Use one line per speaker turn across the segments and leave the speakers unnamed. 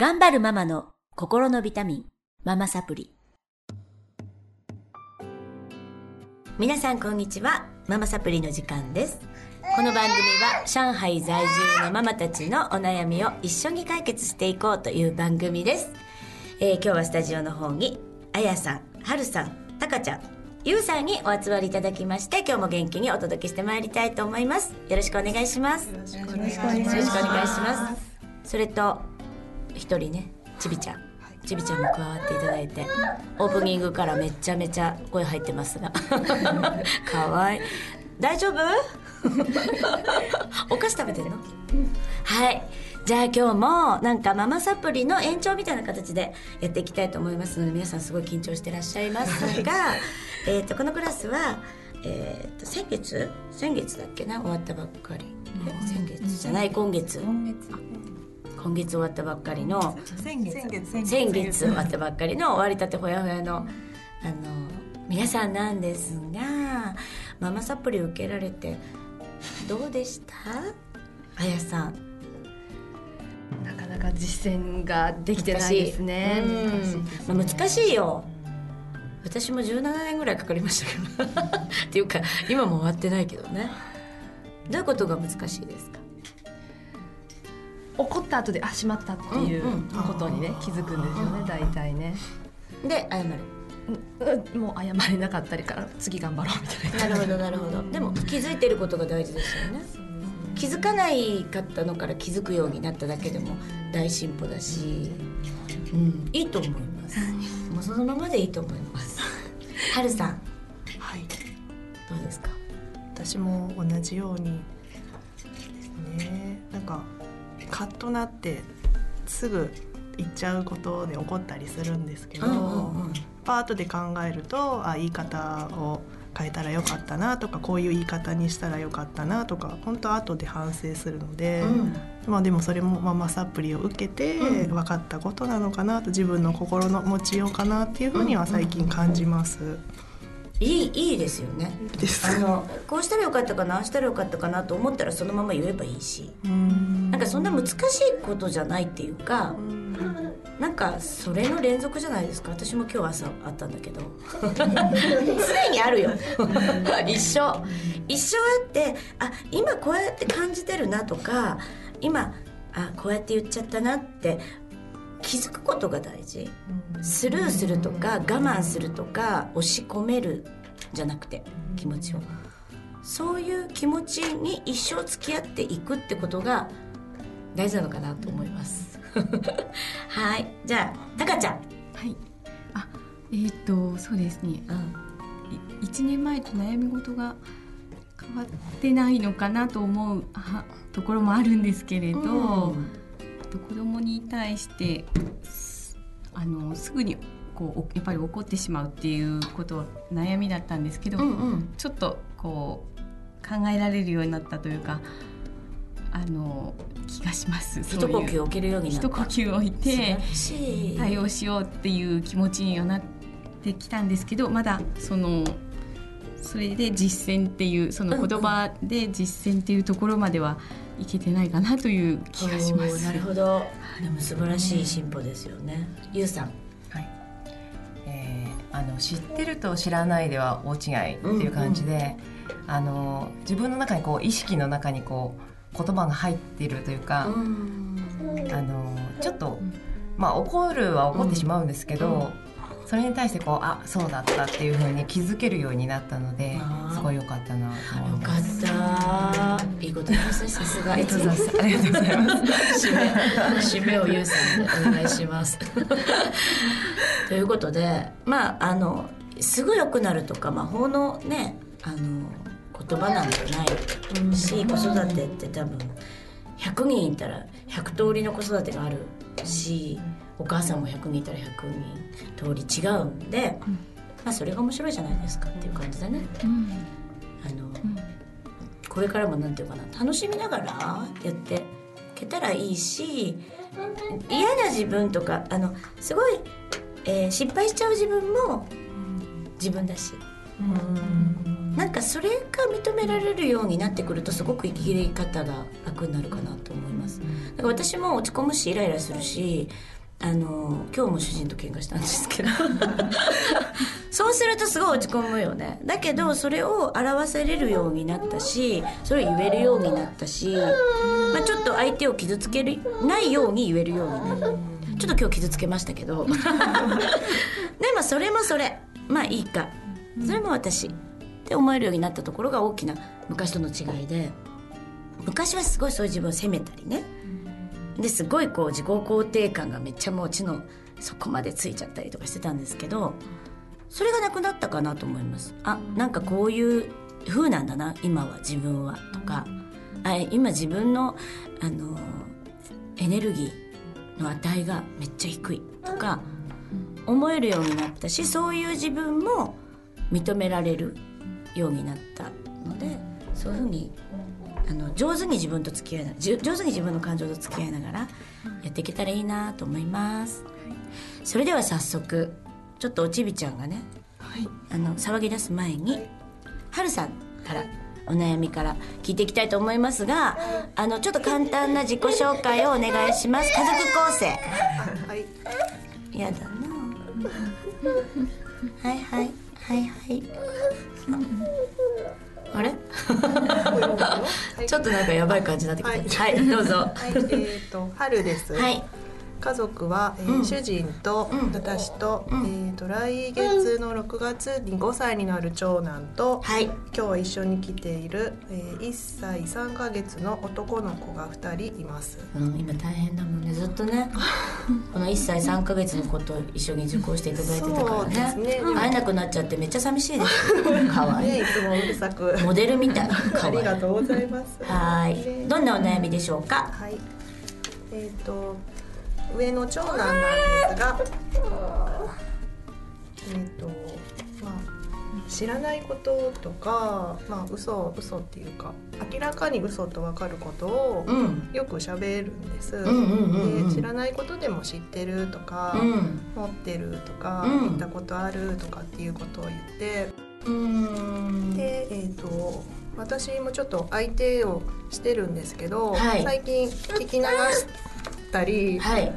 頑張るママの心のビタミン、ママサプリ。皆さんこんにちは。ママサプリの時間です。この番組は上海在住のママたちのお悩みを一緒に解決していこうという番組です。えー今日はスタジオの方に、あやさん、はるさん、たかちゃん、ゆうさんにお集まりいただきまして、今日も元気にお届けしてまいりたいと思います。よろしくお願いします。よろしくお願いします。よろしくお願いします。それと、一人ね、ちびちゃん。ちびちゃんも加わっていただいて、オープニングからめちゃめちゃ声入ってますが。かわいい。大丈夫？お菓子食べてんの？はい。じゃあ今日もなんかママサプリの延長みたいな形でやっていきたいと思いますので皆さんすごい緊張してらっしゃいますが、えっとこのクラスは、えっと先月先月だっけな？終わったばっかり。え先月じゃない今月。
今月
今月終わったばっかりの
先月先月。
先月終わったばっかりの終わりたてほやほやのあの皆さんなんですがママサプリ受けられてどうでした？あやさん。
なかなか実践ができてないですね。
うんまあ、難しいよ。私も17年ぐらいかかりましたけど。っていうか今も終わってないけどね。どういうことが難しいですか？
怒った後であしまったっていう
うんうん。
ことにね気づくんですよね大体ね。
で謝る。
うんもう謝れなかったりから次頑張ろうみたいな。
なるほどなるほど。でも気づいてることが大事ですよね。気づかないかったのから気づくようになっただけでも大進歩だし、うん、いいと思います。もうそのままでいいと思います。はるさん。
はい。
どうですか？
私も同じように。ですねなんかカッとなってすぐ言っちゃうことで怒ったりするんですけど、パートで考えるとあ言い方を変えたらよかったなとかこういう言い方にしたらよかったなとか本当後で反省するので、
うん。
まあでもそれもママサプリを受けて
うん。
分かったことなのかなと自分の心の持ちようかなっていうふうには最近感じます。
いいいいですよね。
です
あのこうしたらよかったかなああしたらよかったかなと思ったらそのまま言えばいいし。
うん。
なんかそんな難しいことじゃないっていうかなんかそれの連続じゃないですか。私も今日朝あったんだけど。常にあるよ。一緒。一緒あってあ今こうやって感じてるなとか今あこうやって言っちゃったなって気づくことが大事。スルーするとか我慢するとか押し込めるじゃなくて気持ちを。そういう気持ちに一生付き合っていくってことが大事なのかなと思います。はい。じゃあタカちゃん、
はい。あ、えーっとそうですね。
うん、
い一年前と悩み事が変わってないのかなと思うあところもあるんですけれど、と子供に対してすあのすぐにこうおやっぱり怒ってしまうっていうことは悩みだったんですけど、
うんうん
ちょっとこう考えられるようになったというか。あの気がします。
一呼吸置けるようになった
一呼吸置いて対応しようっていう気持ちにはなってきたんですけどまだそのそれで実践っていうその言葉で実践っていうところまではいけてないかなという気がします。
なるほど。でも素晴らしい進歩ですよね。ゆうさん。
はい。えーあの知ってると知らないでは大違いっていう感じで、あの自分の中にこう意識の中にこう言葉が入っているというか、あのちょっと、まあ怒るは怒ってしまうんですけど、それに対してこうあそうだったっていうふうに気づけるようになったのですごい良かったなと思
よか
います。
ったいいこと言いますねさすが
ありがとうございます。
締め締めをゆうさんでお願いします。ということでまああのすぐ良くなるとか魔法のねあの言葉なんてないし子育てって多分100人いたら100通りの子育てがあるしお母さんも100人いたら100人通り違うんで、まあ、それが面白いじゃないですかっていう感じだね。
うん。
あのこれからもなんていうかな楽しみながらやっていけたらいいし嫌な自分とかあのすごい、えー失敗しちゃう自分も自分だし、なんかそれが認められるようになってくるとすごく生き方が楽になるかなと思います。だから私も落ち込むしイライラするしあの今日も主人と喧嘩したんですけど。そうするとすごい落ち込むよね。だけどそれを表せれるようになったしそれを言えるようになったし、まあ、ちょっと相手を傷つけるないように言えるようになる。ちょっと今日傷つけましたけど。でもそれもそれ。まあいいか。それも私。って思えるようになったところが大きな昔との違いで。昔はすごいそういう自分を責めたりねですごいこう自己肯定感がめっちゃもう知の底までついちゃったりとかしてたんですけどそれがなくなったかなと思います。あなんかこういう風なんだな今は自分はとかあ今自分のあのエネルギーの値がめっちゃ低いとか思えるようになったしそういう自分も認められるようになったのでそういうふうにあの上手に自分と付き合いな上手に自分の感情と付き合いながらやっていけたらいいなと思います、はい、それでは早速ちょっとおちびちゃんがね、はい、あの騒ぎ出す前にはるさんからお悩みから聞いていきたいと思いますがあのちょっと簡単な自己紹介をお願いします。家族構成。はい。やだな。はいはい。はいはい あれ？ちょっとなんかやばい感じになってきた。はい、はい、どうぞ。はい、えっ、
ー、と春です。はい。家族は、えー、主人と私と,、えー、と来月の6月に5歳になる長男と、はい、今日一緒に来ている、えー、1歳3か月の男の子が2人います、
うん、今大変だもんね。ずっとね この1歳3か月の子と一緒に受講していただいてたからね。ね。会えなくなっちゃってめっちゃ寂しいです。かわい。い、ね、
いつもうるさく。
モデルみたい。
ありがとうございます。
はい。どんなお悩みでしょうか？
はい。えっ、ー、と上の長男なんですがえっ、ー、とまあ知らないこととかまあ嘘嘘っていうか明らかに嘘と分かることをよく喋るんです、で知らないことでも知ってるとか、うん、持ってるとか、うん、行ったことあるとかっていうことを言って。でえっ、ー、と私もちょっと相手をしてるんですけど、はい、最近聞き流したり、はい、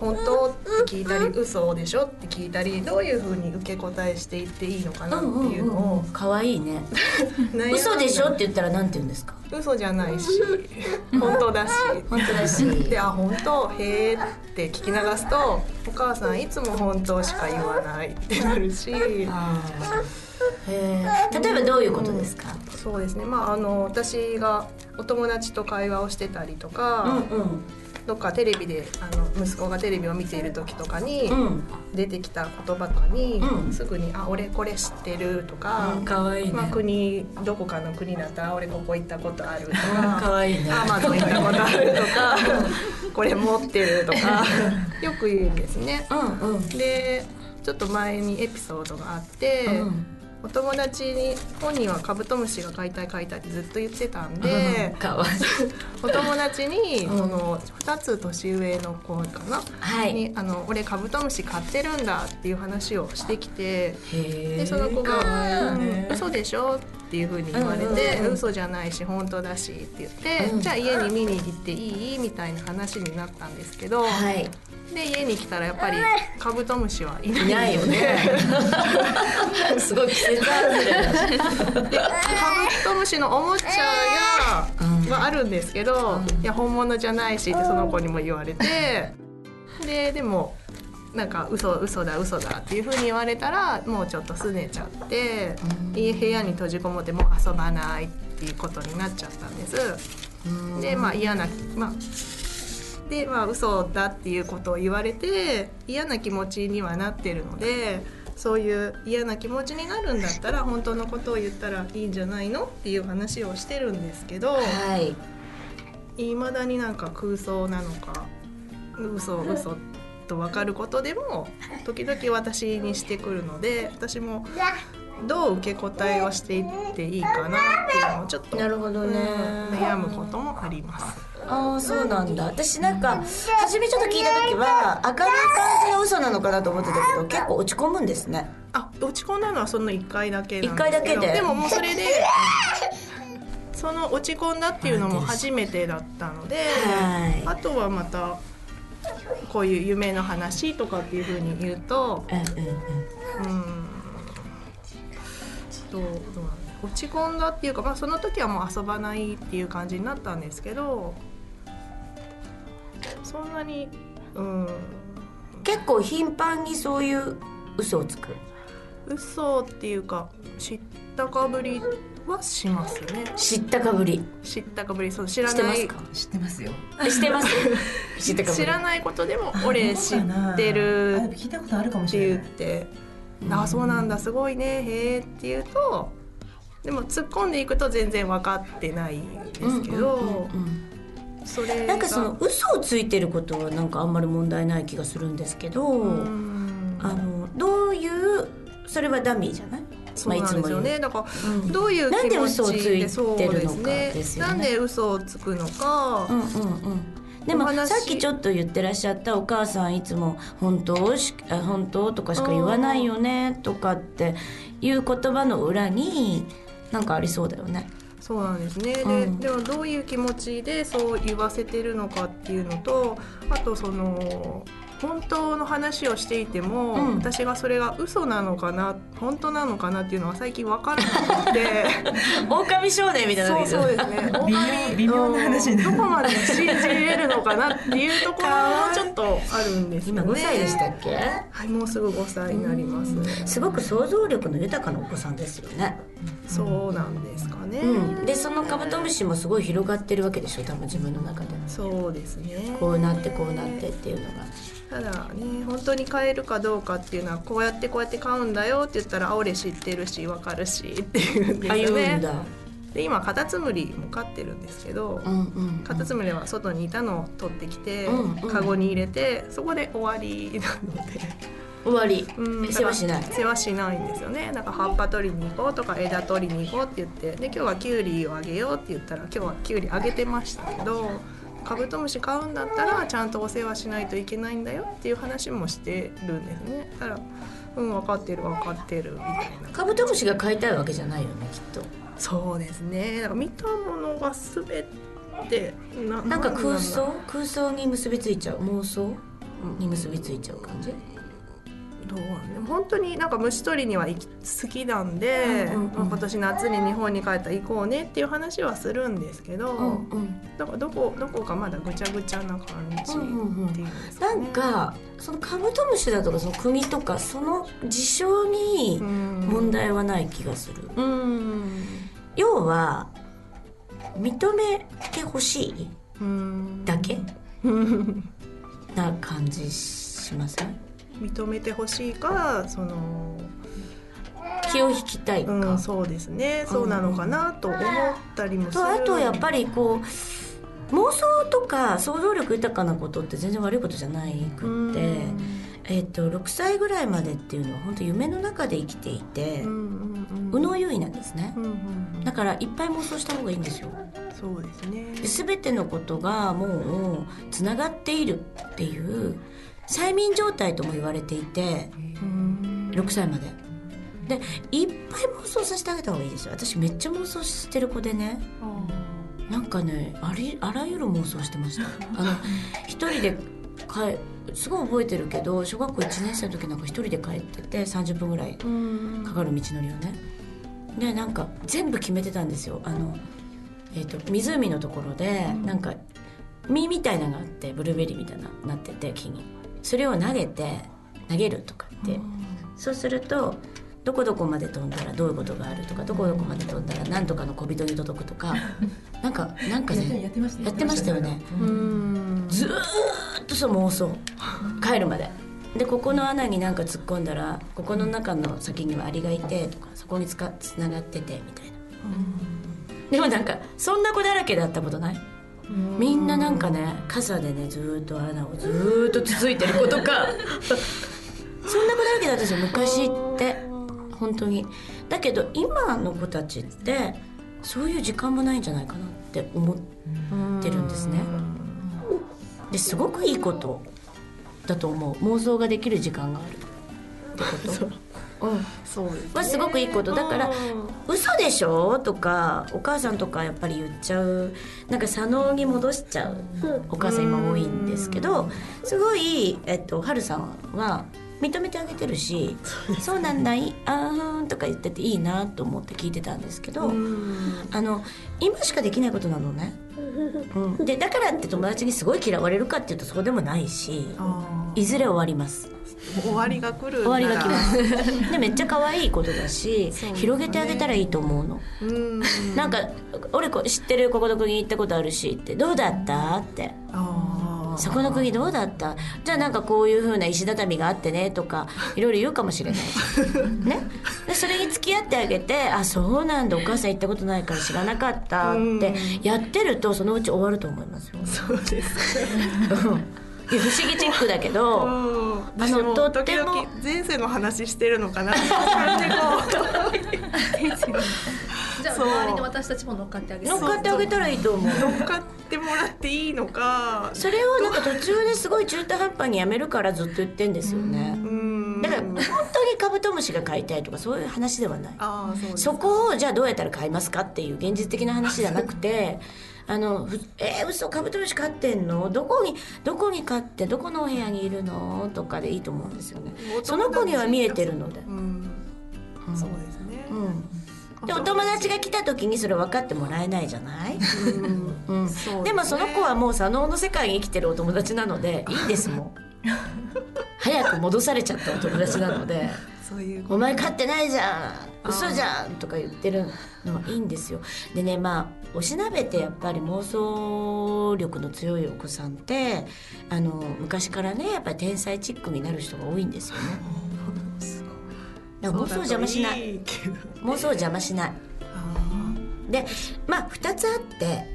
本当？って聞いたり嘘でしょ？って聞いたりどういうふうに受け答えしていっていいのかなっていうのを
可愛、うんうん、いいね。嘘でしょ？って言ったらなんて言うんですか？
嘘じゃないし 本当だし。
本当だし。
であ本当？へえって聞き流すとお母さんいつも本当しか言わないってなるし。
例えばどういうことですか、
うん、そうですね。まああの私がお友達と会話をしてたりとか、うんうんどっかテレビであの息子がテレビを見ている時とかに、出てきた言葉とかに、うん、すぐに「あ俺これ知ってる」とか、
かわいい、ね、
まあ、国どこかの国だったら「俺ここ行ったことある」とか「
かわいいね、
アマゾン行ったことある」とか「これ持ってる」とかよく言うんですね。うんうん、でちょっと前にエピソードがあって、うんお友達に本人はカブトムシが飼いたい飼いたいってずっと言ってたんで、
かわいい。
お友達に、その2つ年上の子かな、はい、にあの俺カブトムシ飼ってるんだっていう話をしてきてでその子が「嘘でしょ?」っていうふうに言われて「うんうん、嘘じゃないし本当だし」って言って、うん、じゃあ家に見に行っていいみたいな話になったんですけど、はい、で家に来たらやっぱりカブトムシはいないよね。
すごい季節
でカブトムシのおもちゃがはあるんですけど、いや本物じゃないしってその子にも言われてででもなんか嘘嘘だ嘘だっていうふうに言われたらもうちょっとすねちゃって、家部屋に閉じこもっても遊ばないっていうことになっちゃったんです。でまあ嫌なまあでまあ嘘だっていうことを言われて嫌な気持ちにはなってるのでそういう嫌な気持ちになるんだったら本当のことを言ったらいいんじゃないのっていう話をしてるんですけど、はい。まだになんか空想なのか嘘嘘と分かることでも時々私にしてくるので私もどう受け答えをしていっていいかなっていうのをちょっと
なるほどね。
悩むこともあります。
ああそうなんだ。私なんか初めちょっと聞いた時は明るい感じの嘘なのかなと思ってたけど結構落ち込むんですね。
あ落ち込んだのはその1回だけなん
回だけで。
でももうそれでその落ち込んだっていうのも初めてだったので、
はい。
あとはまたこういう夢の話とかっていうふうに言うと
うん。うんうん
うんどうどう。落ち込んだっていうか、まあ、その時はもう遊ばないっていう感じになったんですけどそんなにうん。
結構頻繁にそういう嘘をつく？
嘘っていうか知ったかぶりはしますね。
知ったかぶり。
知ったかぶりそう知らない。
してますか？
知ってますよ。
してます？知ったかぶり。
知らないことでも俺知ってる
聞いたことあるかも
っ言
してれない。
って「あそうなんだすごいねへえ」って言うとでも突っ込んでいくと全然分かってないんですけど、
うんうんうんうん。
それが
なんかその嘘をついてることはなんかあんまり問題ない気がするんですけど、
うん。
あのどういうそれはダミーじゃない？
そうなんですよね。だから
う。ん
どういう
なんで
気持
嘘をついてるのか
ちでそうですね。なんで嘘をつくのか、
うんうんうん。でもさっきちょっと言ってらっしゃったお母さんいつも「本当しあ本当?」とかしか言わないよねとかっていう言葉の裏になんかありそうだよね。
そうなんですね、
うん。
ででもどういう気持ちでそう言わせてるのかっていうのとあとその本当の話をしていても、
うん。
私がそれが嘘なのかな本当なのかなっていうのは最近分からなくて。
狼少年みたいな
そうそうですね。
微妙な話になる
うん。どこまで信じれるのかなっていうところもちょっとあるんですよね。
今5歳でしたっけ？
はいもうすぐ5歳になります。
すごく想像力の豊かなお子さんですよね。
そうなんですかね、
うん、でそのカブトムシもすごい広がってるわけでしょ多分自分の中で。
そうですね。
こうなってこうなってっていうのが。
ただね本当に買えるかどうかっていうのはこうやってこうやって買うんだよって言ったらあ俺知ってるし分かるしっていうんです
あ言うん
よね
だ。
で今カタツムリも飼ってるんですけど、
うんうん。
カタツムリは外にいたのを取ってきて、
うんうん
カゴに入れてそこで終わりなので、
終わり。
うん
世話しない。
世話しないんですよねなんか葉っぱ取りに行こうとか枝取りに行こうって言ってで今日はキュウリをあげようって言ったら今日はキュウリあげてましたけどカブトムシ買うんだったらちゃんとお世話しないといけないんだよっていう話もしてるんですね。だからうん分かってる分かってるみたいな。
カブトムシが飼いたいわけじゃないよねきっと。
そうですね。だから見たものが全てな
なんか空想？空想に結びついちゃう？妄想？に結びついちゃう感じ？
うんだろう本当になんか虫取りには好きなんで、
うんうんうん。
まあ今年夏に日本に帰ったら行こうねっていう話はするんですけど、
うんうん。
だからどこどこかまだぐちゃぐちゃな感じ
うんうんうん
っていうん。ですかね。
なんかそのカブトムシだとかその国とかその事象に
うん
問題はない気がする。
うん。
要は認めてほしい
うん。
だけ？な感じしません？
認めてほしいかその
気を引きたいか、
うんそうですね。そうなのかなと思ったりもする
とあとやっぱりこう妄想とか想像力豊かなことって全然悪いことじゃないくって、えっと6歳ぐらいまでっていうのは本当夢の中で生きていて、
うんうんうん
右脳優位なんですね。
うんうんうん。
だからいっぱい妄想した方がいいんですよ。
そうですね。
で全てのことがもうつながっているっていう催眠状態とも言われていて
うん
6歳まで。でいっぱい妄想させてあげた方がいいですよ。私めっちゃ妄想してる子でね。なんかねありあらゆる妄想してました。あの一人で帰すごい覚えてるけど小学校1年生の時なんか一人で帰ってて30分ぐらい
うん。
かかる道のりをね。でなんか全部決めてたんですよ。あの、えー、と湖のところでなんか実みたいなのがあってブルーベリーみたいななってて木にそれを投げて投げるとかってそうするとどこどこまで飛んだらどういうことがあるとかどこどこまで飛んだら何とかの小人に届くとか なんかなんか
やって
ね。
やってました
よね。
うん。
ずーっとそう妄想。帰るまで。でここの穴になんか突っ込んだらここの中の先にはアリがいてとかそこにつかつながっててみたいな。でもなんかそんな子だらけだったことない？みんななんかね傘でねずーっと穴をずーっとつついてる子とか。そんな子だらけだったんですよ昔って。本当に。だけど今の子たちってそういう時間もないんじゃないかなって思ってるんですね。ですごくいいことだと思う。妄想ができる時間があるってこと。うん、
そうです、ね、
はすごくいいことだから「嘘でしょ?」とかお母さんとかやっぱり言っちゃう。なんか左脳に戻しちゃう。お母さん今多いんですけどすごい、えっと、春さんは認めてあげてるし「そうなんだいあーん」とか言ってていいなと思って聞いてたんですけどあの今しかできないことなのね。うん、でだからって友達にすごい嫌われるかっていうとそうでもないしいずれ終わります。
終わりが来る
終わりが来ます。でめっちゃ可愛いことだし、
ね、
広げてあげたらいいと思うの。
うん
なんか「俺知ってるここの国行ったことあるし」って「どうだった?」って「そこの国どうだった？じゃあなんかこういうふうな石畳があってね」とかいろいろ言うかもしれない。ね？でそれに付き合ってあげて「あそうなんだお母さん行ったことないから知らなかった」ってやってるとそのうち終わると思いますよ。
そうですね
不思議チックだけど、
あのとっても前世の話してるのかな。って感じ
じゃあ周りの私たちも乗っかってあげ
乗っかってあげたらいいと思う。
乗っかってもらっていいのか。
それをなんか途中ですごい中途半端にやめるからずっと言ってんですよね。だから本当にカブトムシが飼いたいとかそういう話ではない。
あそう
そこをじゃあどうやったら飼いますかっていう現実的な話じゃなくてあのえー、嘘カブトムシ飼ってんの？どこにどこに飼ってどこのお部屋にいるの？とかでいいと思うんですよね。その子には見えてるので、
うん。うん、そうですね、
うん、でお友達が来た時にそれ分かってもらえないじゃない、うん。ね、でもその子はもう左脳の世界に生きてるお友達なのでいいですもん。早く戻されちゃったお友達なので
そういう
お前飼ってないじゃん。嘘じゃんとか言ってるのはいいんですよ。でねまあおしなべてやっぱり妄想力の強いお子さんってあの昔からねやっぱり天才チックになる人が多いんですよね。だから妄想邪魔しない。妄想邪魔しない。でまあ2つあって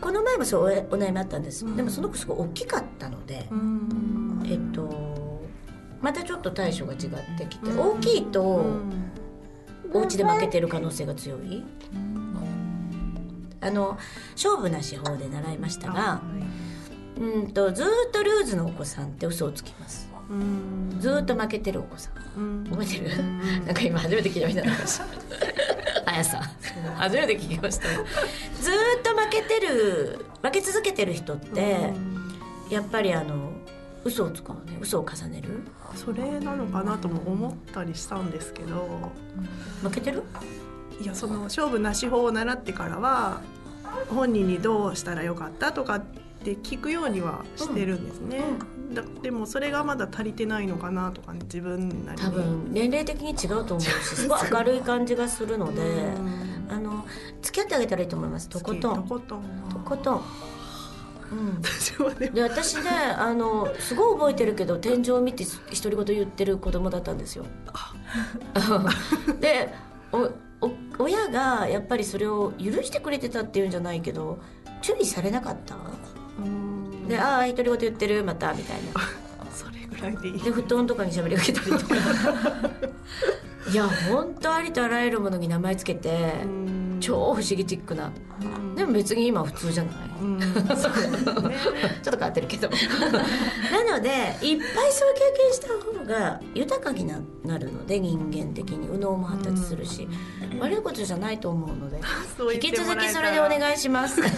この前もそうお悩みあったんです、でもその子すごい大きかったのでえっとまたちょっと対処が違ってきて大きいとお家で負けてる可能性が強い？あの勝負な手法で習いましたがうんとずっとルーズのお子さんって嘘をつきます。ずっと負けてるお子さん。覚えてる？なんか今初めて聞いたみたいな話。あやさん。初めて聞きました。ずっと負けてる負け続けてる人ってやっぱりあの嘘をつくのね嘘を重ねる？
それなのかなとも思ったりしたんですけど。
負けてる？
いやその勝負なし法を習ってからは本人にどうしたらよかったとかって聞くようにはしてるんですね、うん。うん、だでもそれがまだ足りてないのかなとかね自分なりに。
多分年齢的に違うと思うし すごい明るい感じがするのであの付き合ってあげたらいいと思います。とことん。
とこと。ん
とことんうん、で私ねあのすごい覚えてるけど天井を見て独り言言ってる子供だったんですよ。でおお親がやっぱりそれを許してくれてたっていうんじゃないけど注意されなかった。で「ああ独り言言ってるまた」みたいな。
それぐらいでいい。
で布団とかにしゃべりかけたりとか いや本当ありとあらゆるものに名前つけて超不思議チックな。でも別に今は普通じゃない、ね、ちょっと変わってるけど。なのでいっぱいそういう経験した方が豊かになるので人間的に右脳も発達するし、悪いことじゃないと思うので引き続きそれでお願いします。
じ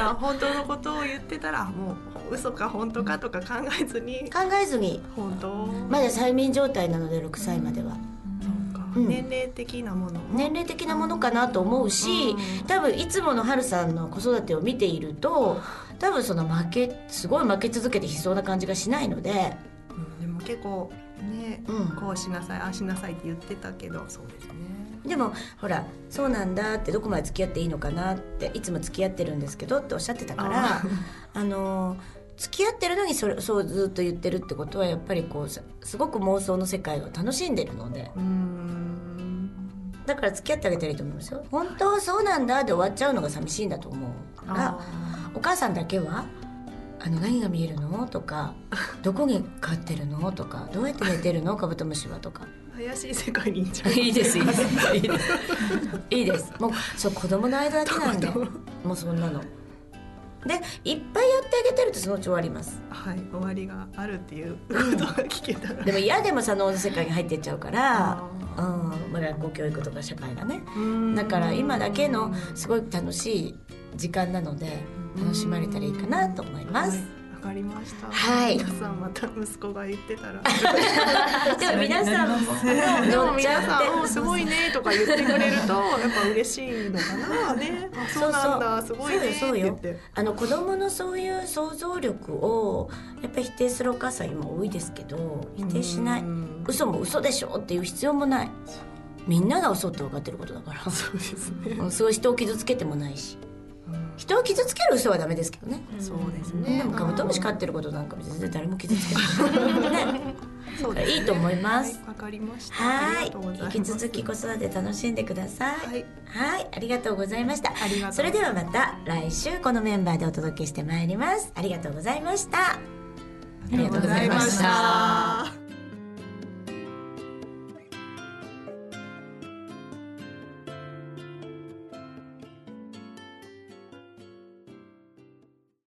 ゃあ本当のことを言ってたらもう嘘か本当かとか考えずに。
考えずに。
本当。
まだ催眠状態なので6歳までは。
うん、年齢的なもの
年齢的なものかなと思うし、多分いつもの春さんの子育てを見ていると多分その負けすごい負け続けて悲壮な感じがしないので、
うん、でも結構ね、うん、こうしなさいああしなさいって言ってたけどそうですね。
でもほらそうなんだってどこまで付き合っていいのかなっていつも付き合ってるんですけどっておっしゃってたからあの付き合ってるのにそれそうずっと言ってるってことはやっぱりこうすごく妄想の世界を楽しんでるので。だから付き合ってあげたらいいと思いますよ。本当はそうなんだで終わっちゃうのが寂しいんだと思う。からお母さんだけはあの何が見えるのとか どこに飼ってるのとかどうやって寝てるの？カブトムシはとか。
怪しい世界に行っちゃう。
いいですいいです。いいです。いいです。もうそう子供の間だけなんで。もうそんなの。でいっぱいやってあげてるとそのうち終わります。
はい終わりがあるっていうことが聞けたら。
でも嫌でも左脳の世界に入ってっちゃうからうん。まあ、学校教育とか社会がね。だから今だけのすごい楽しい時間なので楽しまれたらいいかなと思います。
かりました。
はい。
皆さんまた息子が言ってたら。
でも皆さんも
でも皆さんすごいねとか言ってくれるとやっぱ嬉しいのかな。ね。あそうなんだ。すごいねって
そうよ。
言って。
あの子供のそういう想像力をやっぱり否定するお母さん今多いですけど否定しない。
うん。
嘘も嘘でしょっていう必要もない。みんなが嘘って分かってることだから。
そうですね。
うんすごい人を傷つけてもないし。
うん
人を傷つける嘘はダメですけどね。
そうです
で
ね。
もカブトムシ飼ってることなんか全然誰も傷つけない。ね。
そうですね
いいと思います。
はいわかりました。
はい。引き続き子育て楽しんでください。
はい。
はい。ありがとうございました。
ありがとう。
それではまた来週このメンバーでお届けしてまいります。ありがとうございました。ありがとうございました